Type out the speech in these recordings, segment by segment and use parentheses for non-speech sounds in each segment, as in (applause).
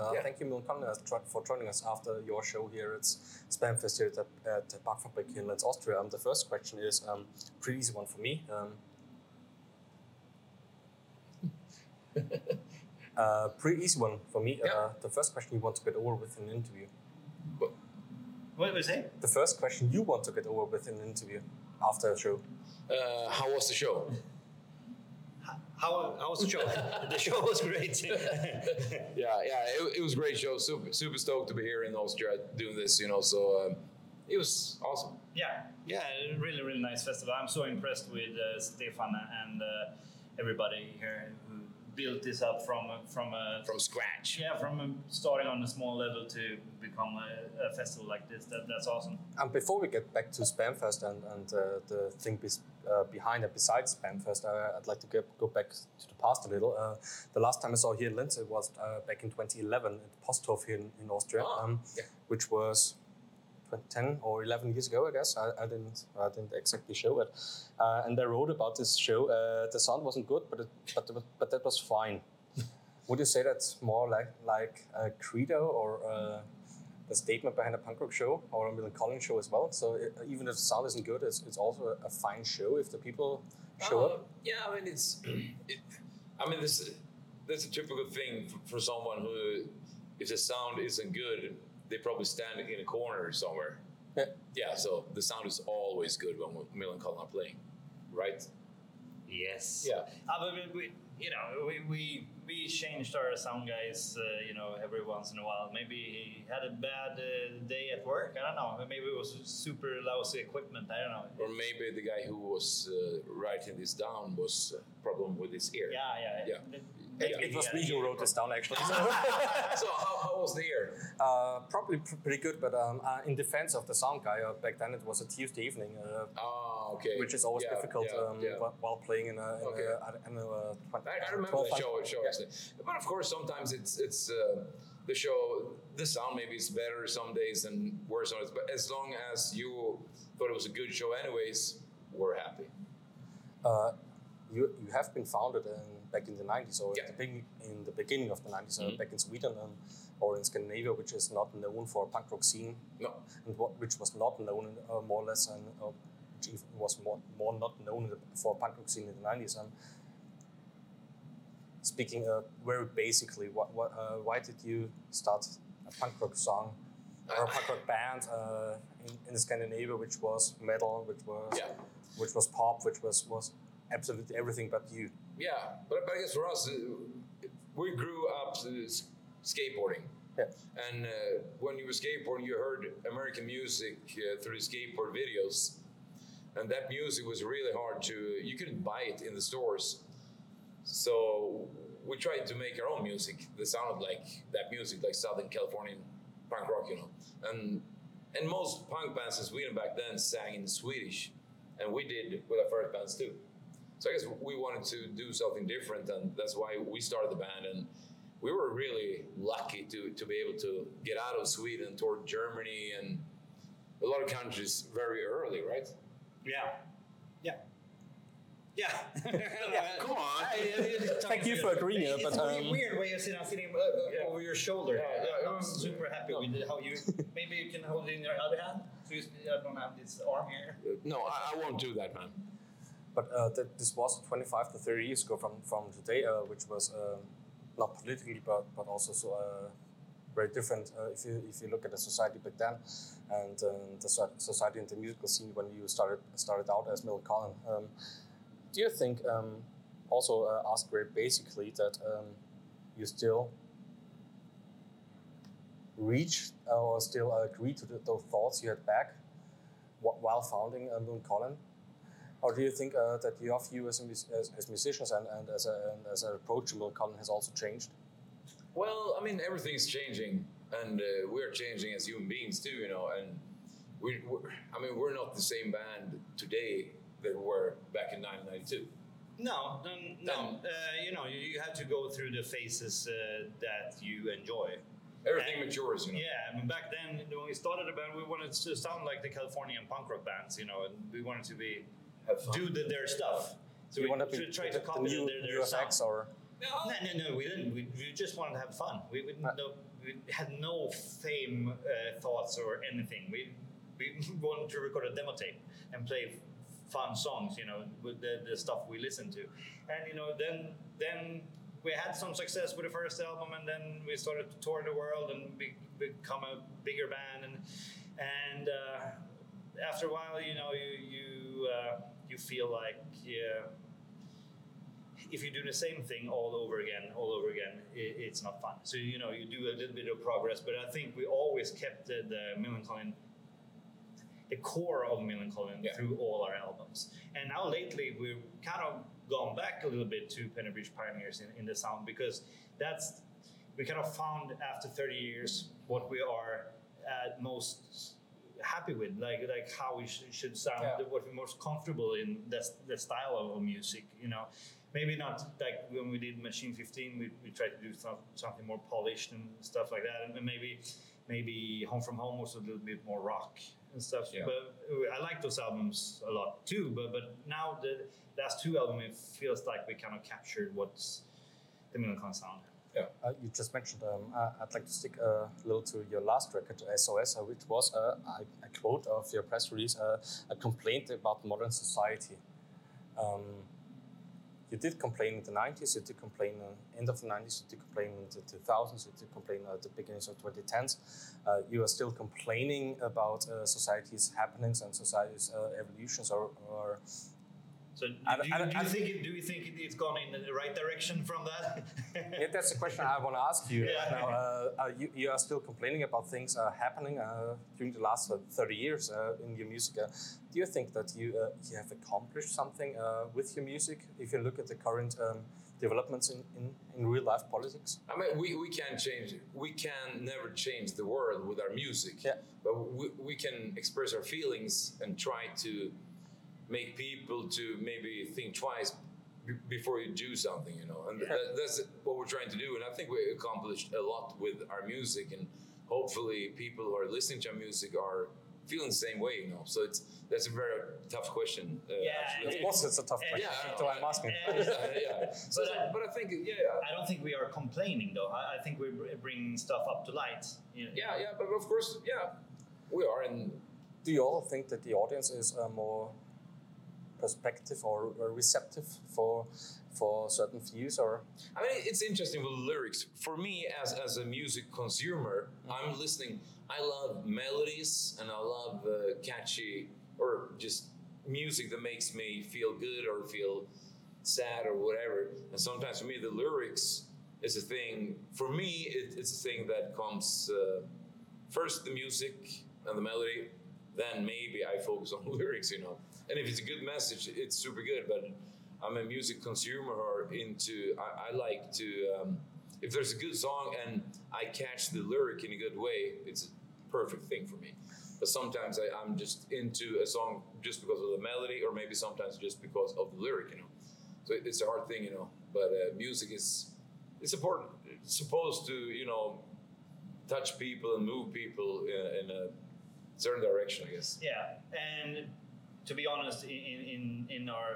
Uh, Yeah. Thank you, Milton, uh, for joining us after your show here at SBÄM Fest here at, at Tabakfabrik in Linz, Austria. Um, the first question is um, pretty easy one for me. Um, (laughs) uh, pretty easy one for me. Yeah. Uh, the first question you want to get over with in an interview. What was it? The first question you want to get over with in an interview after a show. Uh, how was the show? (laughs) How, how was the show? (laughs) the show was great. (laughs) Yeah, yeah, it, it was a great show. Super, super stoked to be here in Austria doing this. You know, so um, it was awesome. yeah, yeah, really, really nice festival. I'm so impressed with uh, Stefan and uh, everybody here who built this up from from a From scratch. yeah from um, starting on a small level to become a, a festival like this. That, that's awesome. And before we get back to SBÄM Fest and, and uh, the thing bes- uh, behind it besides SBÄM Fest, uh, I'd like to get, go back to the past a little. Uh, the last time I saw here in Linz, it was uh, back in 2011 at Posthof here in, in Austria, Ah, um, yeah. which was 10 or 11 years ago, I guess. I, I didn't I didn't exactly show it. Uh, and I wrote about this show. Uh, the sound wasn't good, but it, but, but that was fine. (laughs) Would you say that's more like like a credo or uh, the statement behind a punk rock show or a Millencolin's show as well? So it, even if the sound isn't good, it's, it's also a, a fine show if the people show Uh, up. Yeah, I mean it's. (clears throat) It, I mean this. That's a typical thing for, for someone who, if the sound isn't good, they probably stand in a corner somewhere. Yeah. Yeah, so the sound is always good when Millencolin are playing, right? Yes. Yeah. Uh, but we, we, you know, we, we we changed our sound guys, uh, you know, every once in a while. Maybe he had a bad uh, day at work. I don't know. Maybe it was super lousy equipment. I don't know. Or maybe the guy who was uh, writing this down was a problem with his ear. Yeah, yeah, Yeah. It, Maybe it was he me who wrote this down actually. (laughs) so how, how was the ear? uh, probably pr- pretty good, but um, uh, in defense of the sound guy, uh, back then it was a Tuesday evening. Uh, Ah, okay. which is always Yeah, difficult yeah, um, yeah. wh- while playing in a, in Okay. a, I don't uh, 20, I, I remember the show, show actually. But of course, sometimes it's it's uh, the show. The sound maybe is better some days and worse on it. But as long as you thought it was a good show, anyways, we're happy. Uh, you you have been founded in, back in the 90s or Yeah. the begin, in the beginning of the 90s uh, Mhm. back in Sweden um, or in Scandinavia, which is not known for a punk rock scene No, and what, which was not known uh, more or less and uh, which was more more not known for a punk rock scene in the 90s. And speaking uh, very basically, what, what uh, why did you start a punk rock song or a punk rock band uh, in, in Scandinavia, which was metal, which was yeah, which was pop, which was was absolutely everything but you. yeah. But, but I guess for us, we grew up skateboarding. Yeah. And uh, when you were skateboarding, you heard American music uh, through the skateboard videos, and that music was really hard to. You couldn't buy it in the stores, so we tried to make our own music that sounded like that music, like Southern Californian punk rock, you know. And and most punk bands in Sweden back then sang in Swedish, and we did with our first bands too. So I guess we wanted to do something different, and that's why we started the band. And we were really lucky to to be able to get out of Sweden toward Germany and a lot of countries very early, right? Yeah. Yeah. Yeah. (laughs) Come on. Thank you for agreeing, It's but, a weird- um, weird way of sitting, sitting uh, uh, Yeah. over your shoulder. Yeah, yeah, I'm um, super happy with how you. (laughs) Maybe you can hold it in your other hand, so you I don't have this arm here. No, I, I won't do that, man. But uh, th- this was 25 to 30 years ago from, from today, uh, which was uh, not politically, but, but also so, uh, very different uh, if, you, if you look at the society back then and um, the so- society and the musical scene when you started started out as Millencolin. Um, do you think, um, also uh, asked very basically, that um, you still reach or still agree to the, those thoughts you had back while founding uh, Millencolin? Or do you think uh, that your view as, a as, as musicians and, and as, a, and as an approach to Millencolin has also changed? Well, I mean, everything's changing, and uh, we're changing as human beings too, you know. And we, we're, I mean, we're not the same band today that we were back in 1992. No, no, no. Uh, you know, you, you have to go through the phases uh, that you enjoy. Everything And- matures, you know. Yeah, I mean, back then when we started the band, we wanted to sound like the Californian punk rock bands, you know, and we wanted to be Have fun. Do the, their stuff. So you we want to be try to copy the new, their, their new sound. or No, no, no. We didn't. We, we just wanted to have fun. We, we, Uh, no, we had no fame uh, thoughts or anything. We we (laughs) wanted to record a demo tape and play fun songs. You know, with the, the stuff we listened to, and you know, then then we had some success with the first album, and then we started to tour the world and be, become a bigger band, and and uh, after a while, you know, you you uh, you feel like yeah if you do the same thing all over again, all over again, it, it's not fun. So you know you do a little bit of progress, but I think we always kept the, the Millencolin, the core of Millencolin Yeah. through all our albums. And now lately we've kind of gone back a little bit to Pennybridge Pioneers in, in the sound because that's we kind of found after 30 years what we are at most happy with, like like how we sh- should sound, Yeah. what we're most comfortable in, the, the style of, music, you know maybe not like when we did Machine 15, we, we tried to do some, something more polished and stuff like that. And maybe maybe Home from Home was a little bit more rock and stuff. Yeah. But uh, I like those albums a lot too. But but now the last two albums, it feels like we kind of captured what's the Millencolin sound. Uh, you just mentioned, um, uh, I'd like to stick a little to your last record, SOS, uh, which was uh, a, a quote of your press release, uh, a complaint about modern society. Um, you did complain in the 90s, you did complain uh, end of the 90s, you did complain in the 2000s, you did complain at the beginnings of 2010s. Uh, you are still complaining about uh, society's happenings and society's uh, evolutions or, or So do, I- do you, I- do you I- think it, do you think it, it's gone in the right direction from that? (laughs) yeah, that's the question I want to ask you. Yeah. Now, uh, uh, you, you are still complaining about things uh, happening uh, during the last uh, 30 years uh, in your music. Uh, do you think that you, uh, you have accomplished something uh, with your music if you look at the current um, developments in, in, in real life politics? I mean, we, we can't change. We can never change the world with our music. Yeah. But we, we can express our feelings and try to make people to maybe think twice b- before you do something. You know, and Yeah. that, that's what we're trying to do. And I think we accomplished a lot with our music, and hopefully, people who are listening to our music are feeling the same way. You know, so it's that's a very tough question. Uh, Yeah, actually. Of course, it's a tough question. I know. so I'm asking. Yeah. yeah, (laughs) yeah. So, But, uh, but I think yeah. I don't think we are complaining though. I, I think we're br- bringing stuff up to light. You know? Yeah, yeah, but of course, yeah, we are, and Do you all think that the audience is uh, more perspective or, or receptive for for certain views or I mean, it's interesting with lyrics. For me, as as a music consumer, I'm listening. I love melodies and I love uh, catchy or just music that makes me feel good or feel sad or whatever. And sometimes for me, the lyrics is a thing. For me, it, it's a thing that comes uh, first the music and the melody, then maybe I focus on (laughs) lyrics, you know. And if it's a good message, it's super good. But I'm a music consumer or into, I, I like to, um, if there's a good song and I catch the lyric in a good way, it's a perfect thing for me. But sometimes I, I'm just into a song just because of the melody, or maybe sometimes just because of the lyric, you know. So it- it's a hard thing, you know. But uh, music is, it's important. It's supposed to, you know, touch people and move people in, in a certain direction, I guess. Yeah, and to be honest, in in, in our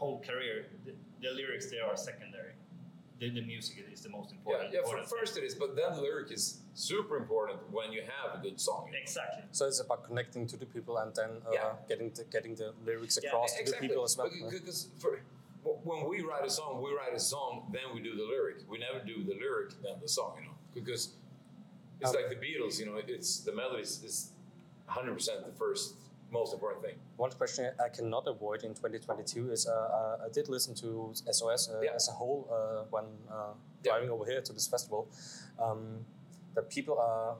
whole career, the, the lyrics they are secondary. The, the music is the most important. yeah. For important thing. first it is, but then the lyric is super important when you have a good song. you know. Exactly. so it's about connecting to the people and then uh, Yeah. getting the, getting the lyrics Yeah, across to the people as well. Because for, when we write a song, we write a song, then we do the lyric. We never do the lyric, then the song, you know. Because it's Um, like the Beatles, you know, it's the melody is, is 100% the first most important thing. One question I cannot avoid in 2022 is uh, uh, I did listen to SOS uh, Yeah. as a whole uh, when uh, Yeah. driving over here to this festival. Um, that people are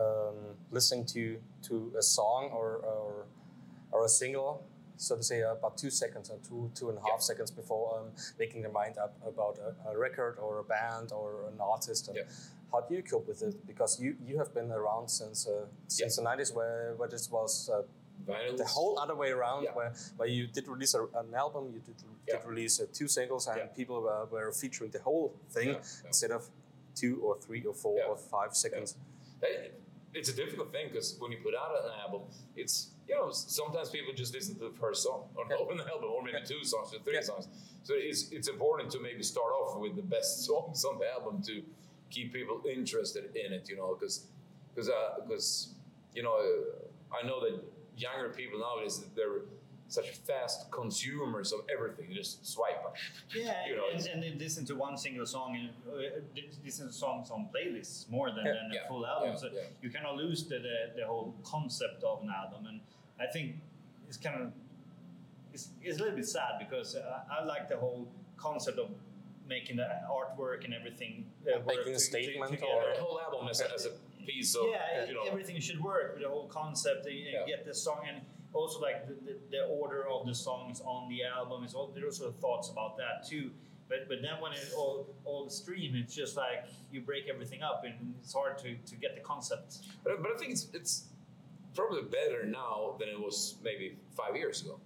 um, listening to to a song or or, or a single, so to say, about two seconds or two two and a half Yeah. seconds before um, making their mind up about a, a record or a band or an artist. And Yeah. How do you cope with it? Because you, you have been around since uh, since the 90s, where, where this was uh, the whole other way around Yeah. where, where you did release a, an album you did, Yeah. did release uh, two singles and Yeah. people were, were featuring the whole thing Yeah, yeah. instead of two or three or four Yeah. or five seconds It- it's a difficult thing because when you put out an album, it's you know sometimes people just listen to the first song or Yeah. open the album or maybe two songs or three Yeah. songs. So it's it's important to maybe start off with the best (laughs) songs on the album to keep people interested in it. You know, because because because you know uh, I know that younger people nowadays they're such fast consumers of everything. You just swipe. Yeah, (laughs) You know, and, and they listen to one single song and uh, listen to songs on playlists more than, Yeah. than a Yeah, full album. yeah, so you kind of lose the, the, the whole concept of an album. And I think it's kind of it's, it's a little bit sad because I, I like the whole concept of making the artwork and everything uh, work Making a to- to- statement together. or- the whole album as a, as a piece of yeah, you know. everything should work with the whole concept and, and Yeah. get the song and also like the, the, the order of the songs on the album is all there's also thoughts about that too but but then when it all all stream it's just like you break everything up and it's hard to, to get the concept But, but I think it's it's probably better now than it was maybe five years ago.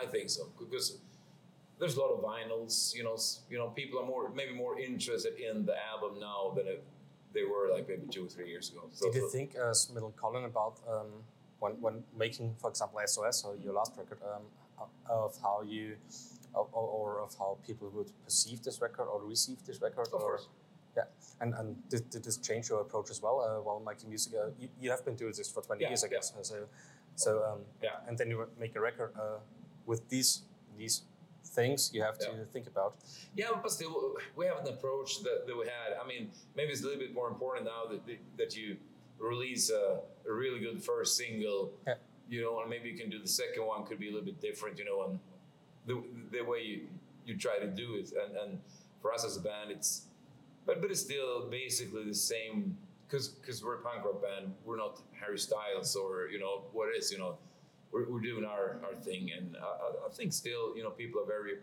I think so because there's a lot of vinyls. You know, you know, people are more maybe more interested in the album now than it, they were like maybe two or three years ago. So, Did you so- think, as Millencolin, about um, when, when making, for example, SOS or your last record, um, of how you, or, or of how people would perceive this record or receive this record? Of or, course. Yeah, and, and did, did this change your approach as well uh, while making music? Uh, you, you have been doing this for 20 Yeah, years, I guess. uh, So, so um, Yeah. and then you make a record uh, with these these things you have to Yeah. think about. Yeah, but still, we have an approach that, that we had. I mean, maybe it's a little bit more important now that that you release a, a really good first single. Yeah. You know, and maybe you can do the second one could be a little bit different. You know, and the the way you, you try to do it, and and for us as a band, it's but but it's still basically the same because because we're a punk rock band. We're not Harry Styles or you know what is you know. We're, we're doing our, our thing, and I, I- think still, you know, people are very,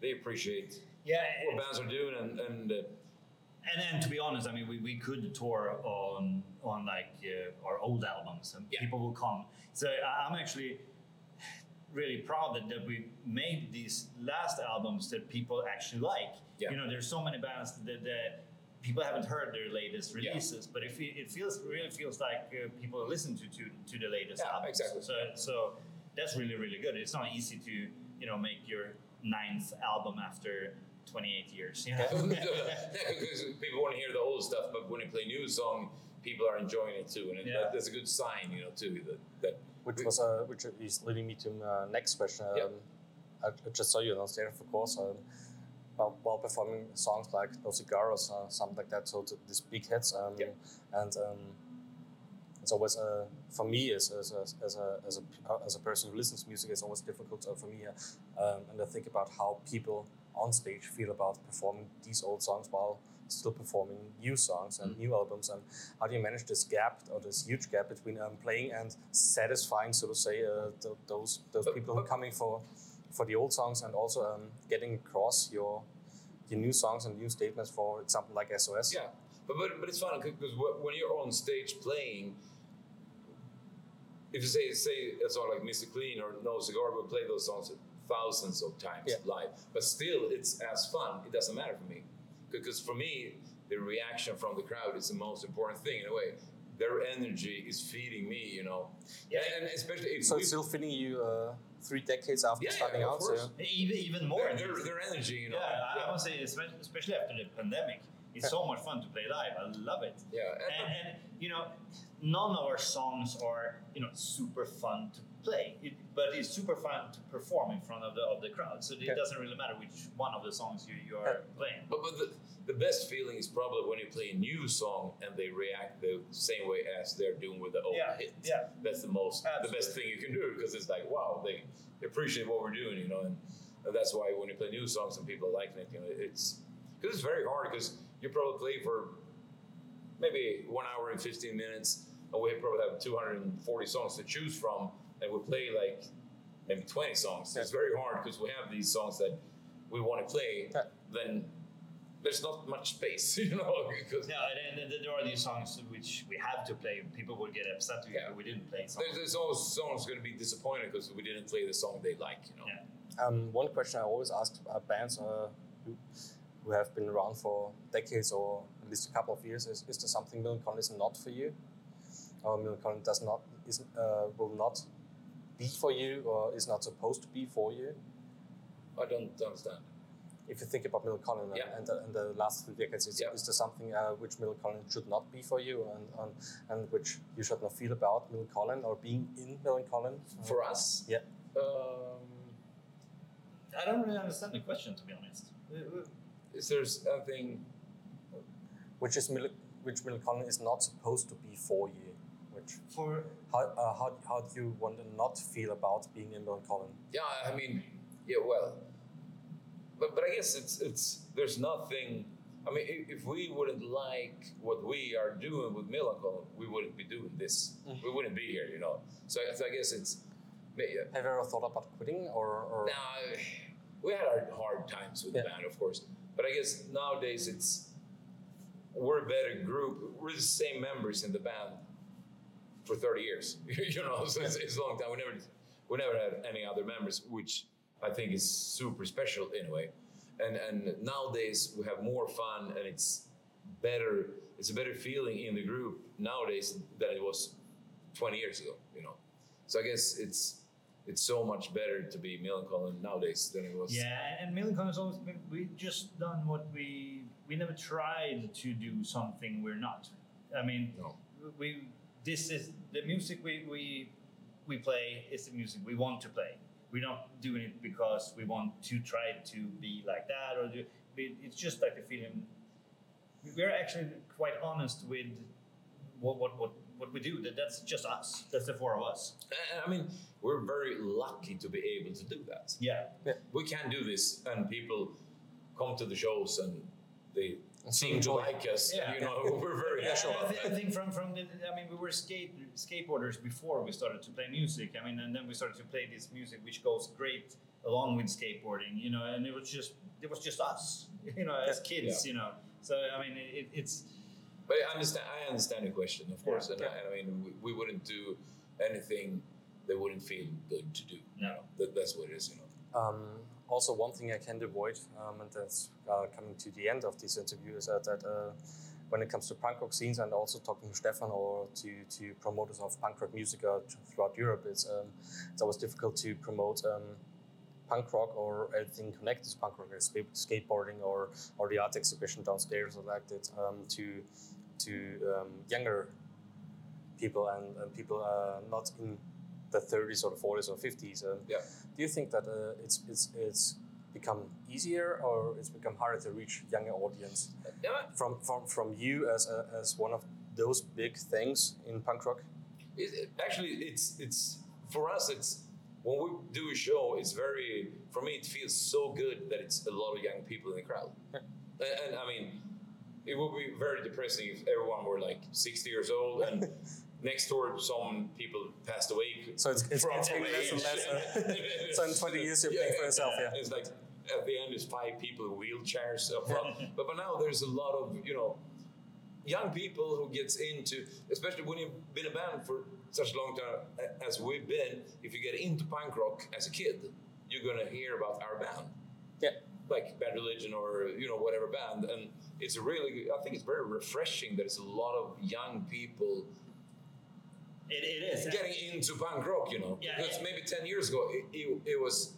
they appreciate yeah what bands are doing and, and uh, and, and to be honest i mean we, we could tour on on like uh, our old albums and Yeah. people will come so i'm actually really proud that, that we made these last albums that people actually like Yeah. you know there's so many bands that, that people haven't heard their latest Yeah. releases but if it, it feels really feels like uh, people listen to, to to the latest Yeah, albums exactly. so so that's really really good it's not easy to you know make your ninth album after 28 years you know? (laughs) because people want to hear the old stuff, but when you play new song, people are enjoying it too, and it, Yeah. that, that's a good sign, you know, too. That, that Which was uh, which is leading me to my next question. Um, Yeah. I, I just saw you on stage, of course, um, while, while performing songs like No Cigaros or something like that. So th- these big hits, um, Yeah. and um, it's always uh, for me as, as, a, as, a, as, a, uh, as a person who listens to music, it's always difficult uh, for me. Uh, um, and I think about how people on stage feel about performing these old songs while still performing new songs and Mm. new albums and how do you manage this gap or this huge gap between um, playing and satisfying so to say uh, th- those those But- people who are coming for for the old songs and also um, getting across your your new songs and new statements for example like SOS yeah, but but, but it's fun because when you're on stage playing, if you say say a song like Mr. Clean or No Cigar, we'll play those songs thousands of times Yeah. live, but still it's as fun. It doesn't matter for me because for me the reaction from the crowd is the most important thing in a way. Their energy is feeding me, you know. Yeah. and, and especially if so it's still feeding you uh, three decades after Yeah, yeah, starting of out course. so even even more their, their, their energy, you know. Yeah, I, I would say, especially after the pandemic, it's so much fun to play live. I love it. Yeah, And, and you know, none of our songs are you know super fun to play, it, but it's super fun to perform in front of the of the crowd. So it Yeah. doesn't really matter which one of the songs you, you are playing. But, but the, the best feeling is probably when you play a new song and they react the same way as they're doing with the old Yeah, hit. yeah. That's the most, the best thing you can do because it's like, wow, they, they appreciate what we're doing, you know. And, and that's why when you play new songs and people are liking it, you know, it's because it's very hard because you probably play for maybe one hour and 15 minutes and we probably have 240 songs to choose from and we play like maybe 20 songs. It's very hard because we have these songs that we want to play, Yeah. then there's not much space, (laughs) you know, because Yeah, and, and, and there are these songs which we have to play. People will get upset if Yeah. we didn't play songs. there's, there's always someone's going to be disappointed because we didn't play the song they like, you know. Yeah. Um, one question I always ask uh, bands uh, who, who have been around for decades or at least a couple of years is, is there something Millencolin is not for you? or Millencolin does not is uh, will not be for you or is not supposed to be for you? I don't understand. If you think about Millencolin and, Yeah. and, the, and the last three decades, is, Yeah. is there something uh, which Millencolin should not be for you and, and and which you should not feel about Millencolin or being in Millencolin? For us, Yeah. um, I don't really understand the question, to be honest. Is there something? Which is Mil- which Millencolin is not supposed to be for you? Which For how, uh, how, how do you want to not feel about being in Millencolin? Yeah, I mean, yeah, well, but but I guess it's it's there's nothing. I mean, if, we wouldn't like what we are doing with Millencolin, we wouldn't be doing this. We wouldn't be here, you know. So, I- so I guess it's. yeah, Have you ever thought about quitting or, or Now, we had our hard times with Yeah. the band, of course, but I guess nowadays it's we're a better group. We're the same members in the band for 30 years, (laughs) you know, so it's, it's a long time. We never we never had any other members, which I think is super special in a way. And and nowadays we have more fun, and it's better. It's a better feeling in the group nowadays than it was 20 years ago, you know. So I guess it's it's so much better to be Millencolin nowadays than it was. yeah, and Millencolin has always. We just done what we we never tried to do something we're not. I mean, No. we this is the music we we we play is the music we want to play. We're not doing it because we want to try to be like that or do. It's just like the feeling. We're actually quite honest with what what what, what we do. That that's just us. That's the four of us. And I mean, we're very lucky to be able to do that. Yeah. We can do this, and people come to the shows and they And seem to like us. Yeah. You know, (laughs) we're very Yeah, happy I, about thi- I think from from the, I mean we were skate skateboarders before we started to play music. I mean, and then we started to play this music which goes great along with skateboarding. You know, and it was just it was just us. (laughs) You know, as Yeah. kids. You know, so I mean it, it's But I understand. I understand the question, of course, and, I, and I mean, we, we wouldn't do anything that wouldn't feel good to do. no. That, that's what it is, you know. Um, also, one thing I can't avoid, um, and that's uh, coming to the end of this interview, is that, that uh, when it comes to punk rock scenes and also talking to Stefan or to, to promoters of punk rock music uh, throughout Europe, it's, um, it's always difficult to promote um, punk rock or anything connected to punk rock, like skateboarding or, or the art exhibition downstairs or like that, um, to, to um, younger people and, and people uh, not in the 30s or the 40s or 50s. Um, Yeah. do you think that uh, it's it's it's become easier or it's become harder to reach younger audience Yeah, from from, from you as a, as one of those big things in punk rock? It, it- actually, it's it's for us. It's when we do a show. It's very for me. It feels so good that it's a lot of young people in the crowd. And, and I mean, it would be very depressing if everyone were like sixty years old and (laughs) next door some people passed away. So it's, it's getting less and less. (laughs) so in 20 years you're paying for yourself, yeah. It's like at the end, it's five people in wheelchairs. (laughs) but but now there's a lot of you know young people who gets into, especially when you've been a band for such a long time as we've been. If you get into punk rock as a kid, you're gonna hear about our band, Yeah. like Bad Religion or you know whatever band, and it's really. I think it's very refreshing that it's a lot of young people It, it is. getting into punk rock, you know. Yeah, because yeah. maybe 10 years ago, it, it, it was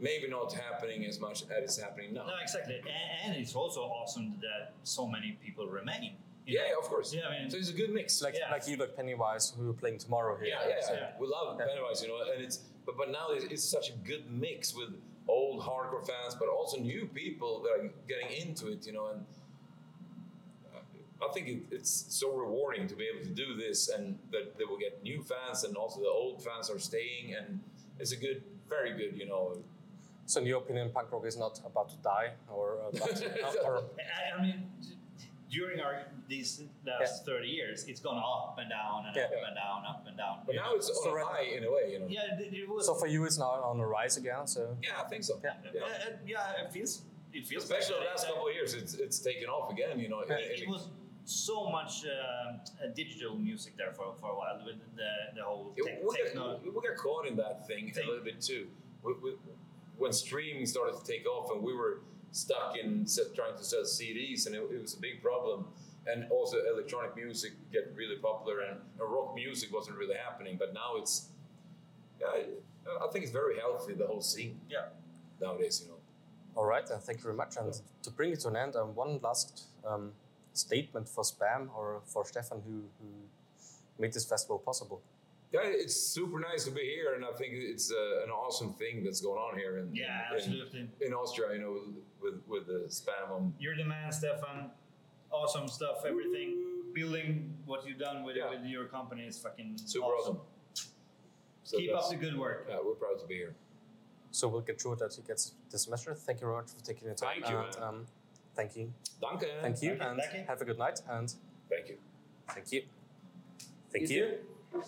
maybe not happening as much as it's happening now. No, exactly, and, and it's also awesome that so many people remain. You Yeah, know. yeah, of course. Yeah, I mean- so it's a good mix. Like Yeah. like you like Pennywise who are playing tomorrow here. yeah, yeah, So- yeah. We love Yeah. Pennywise, you know, and it's but but now it's, it's such a good mix with old hardcore fans, but also new people that are getting into it, you know, and. uh, I think it, it's so rewarding to be able to do this, and that they will get new fans, and also the old fans are staying, and it's a good, very good, you know, So in your opinion, punk rock is not about to die or about (laughs) or I, I mean, during our these last thirty years, it's gone up and down and up and down, up and down. But now know. it's So on a right- high in a way, you know. yeah, it, it was. so for you it's now on the rise again. So Yeah, I think so. Yeah. Uh, yeah, it feels. It feels. Especially the last couple of years, it's it's taken off again. You know, Yeah. and- and It was so much um, uh, digital music there for, for a while with the the whole it- tech, we, techno. got, we got caught in that thing, Thing. a little bit too. We, we, when streaming started to take off, and we were stuck in se- trying to sell CDs, and it, it was a big problem. and also electronic music get really popular, and, and rock music wasn't really happening. But now it's, yeah, I, I think it's very healthy the whole scene Yeah. nowadays. You know. All right, thank you very much. And to bring it to an end, um, one last um, statement for SBÄM or for Stefan, who, who made this festival possible. Yeah, it's super nice to be here, and I think it's uh, an awesome thing that's going on here in Yeah, in, absolutely. in Austria. You know, with with the spam on. You're the man, Stefan. Awesome stuff, everything. Building what you've done with, Yeah. with your company is fucking Super awesome. awesome. So Keep up the good work. Yeah, we're proud to be here. So we'll get through that he gets this semester. Thank you very much for taking the time. Thank you, and, man. um, thank you. Danke. Thank you. Thank you, And thank you. have a good night. And Thank you. thank you. Thank You you. too.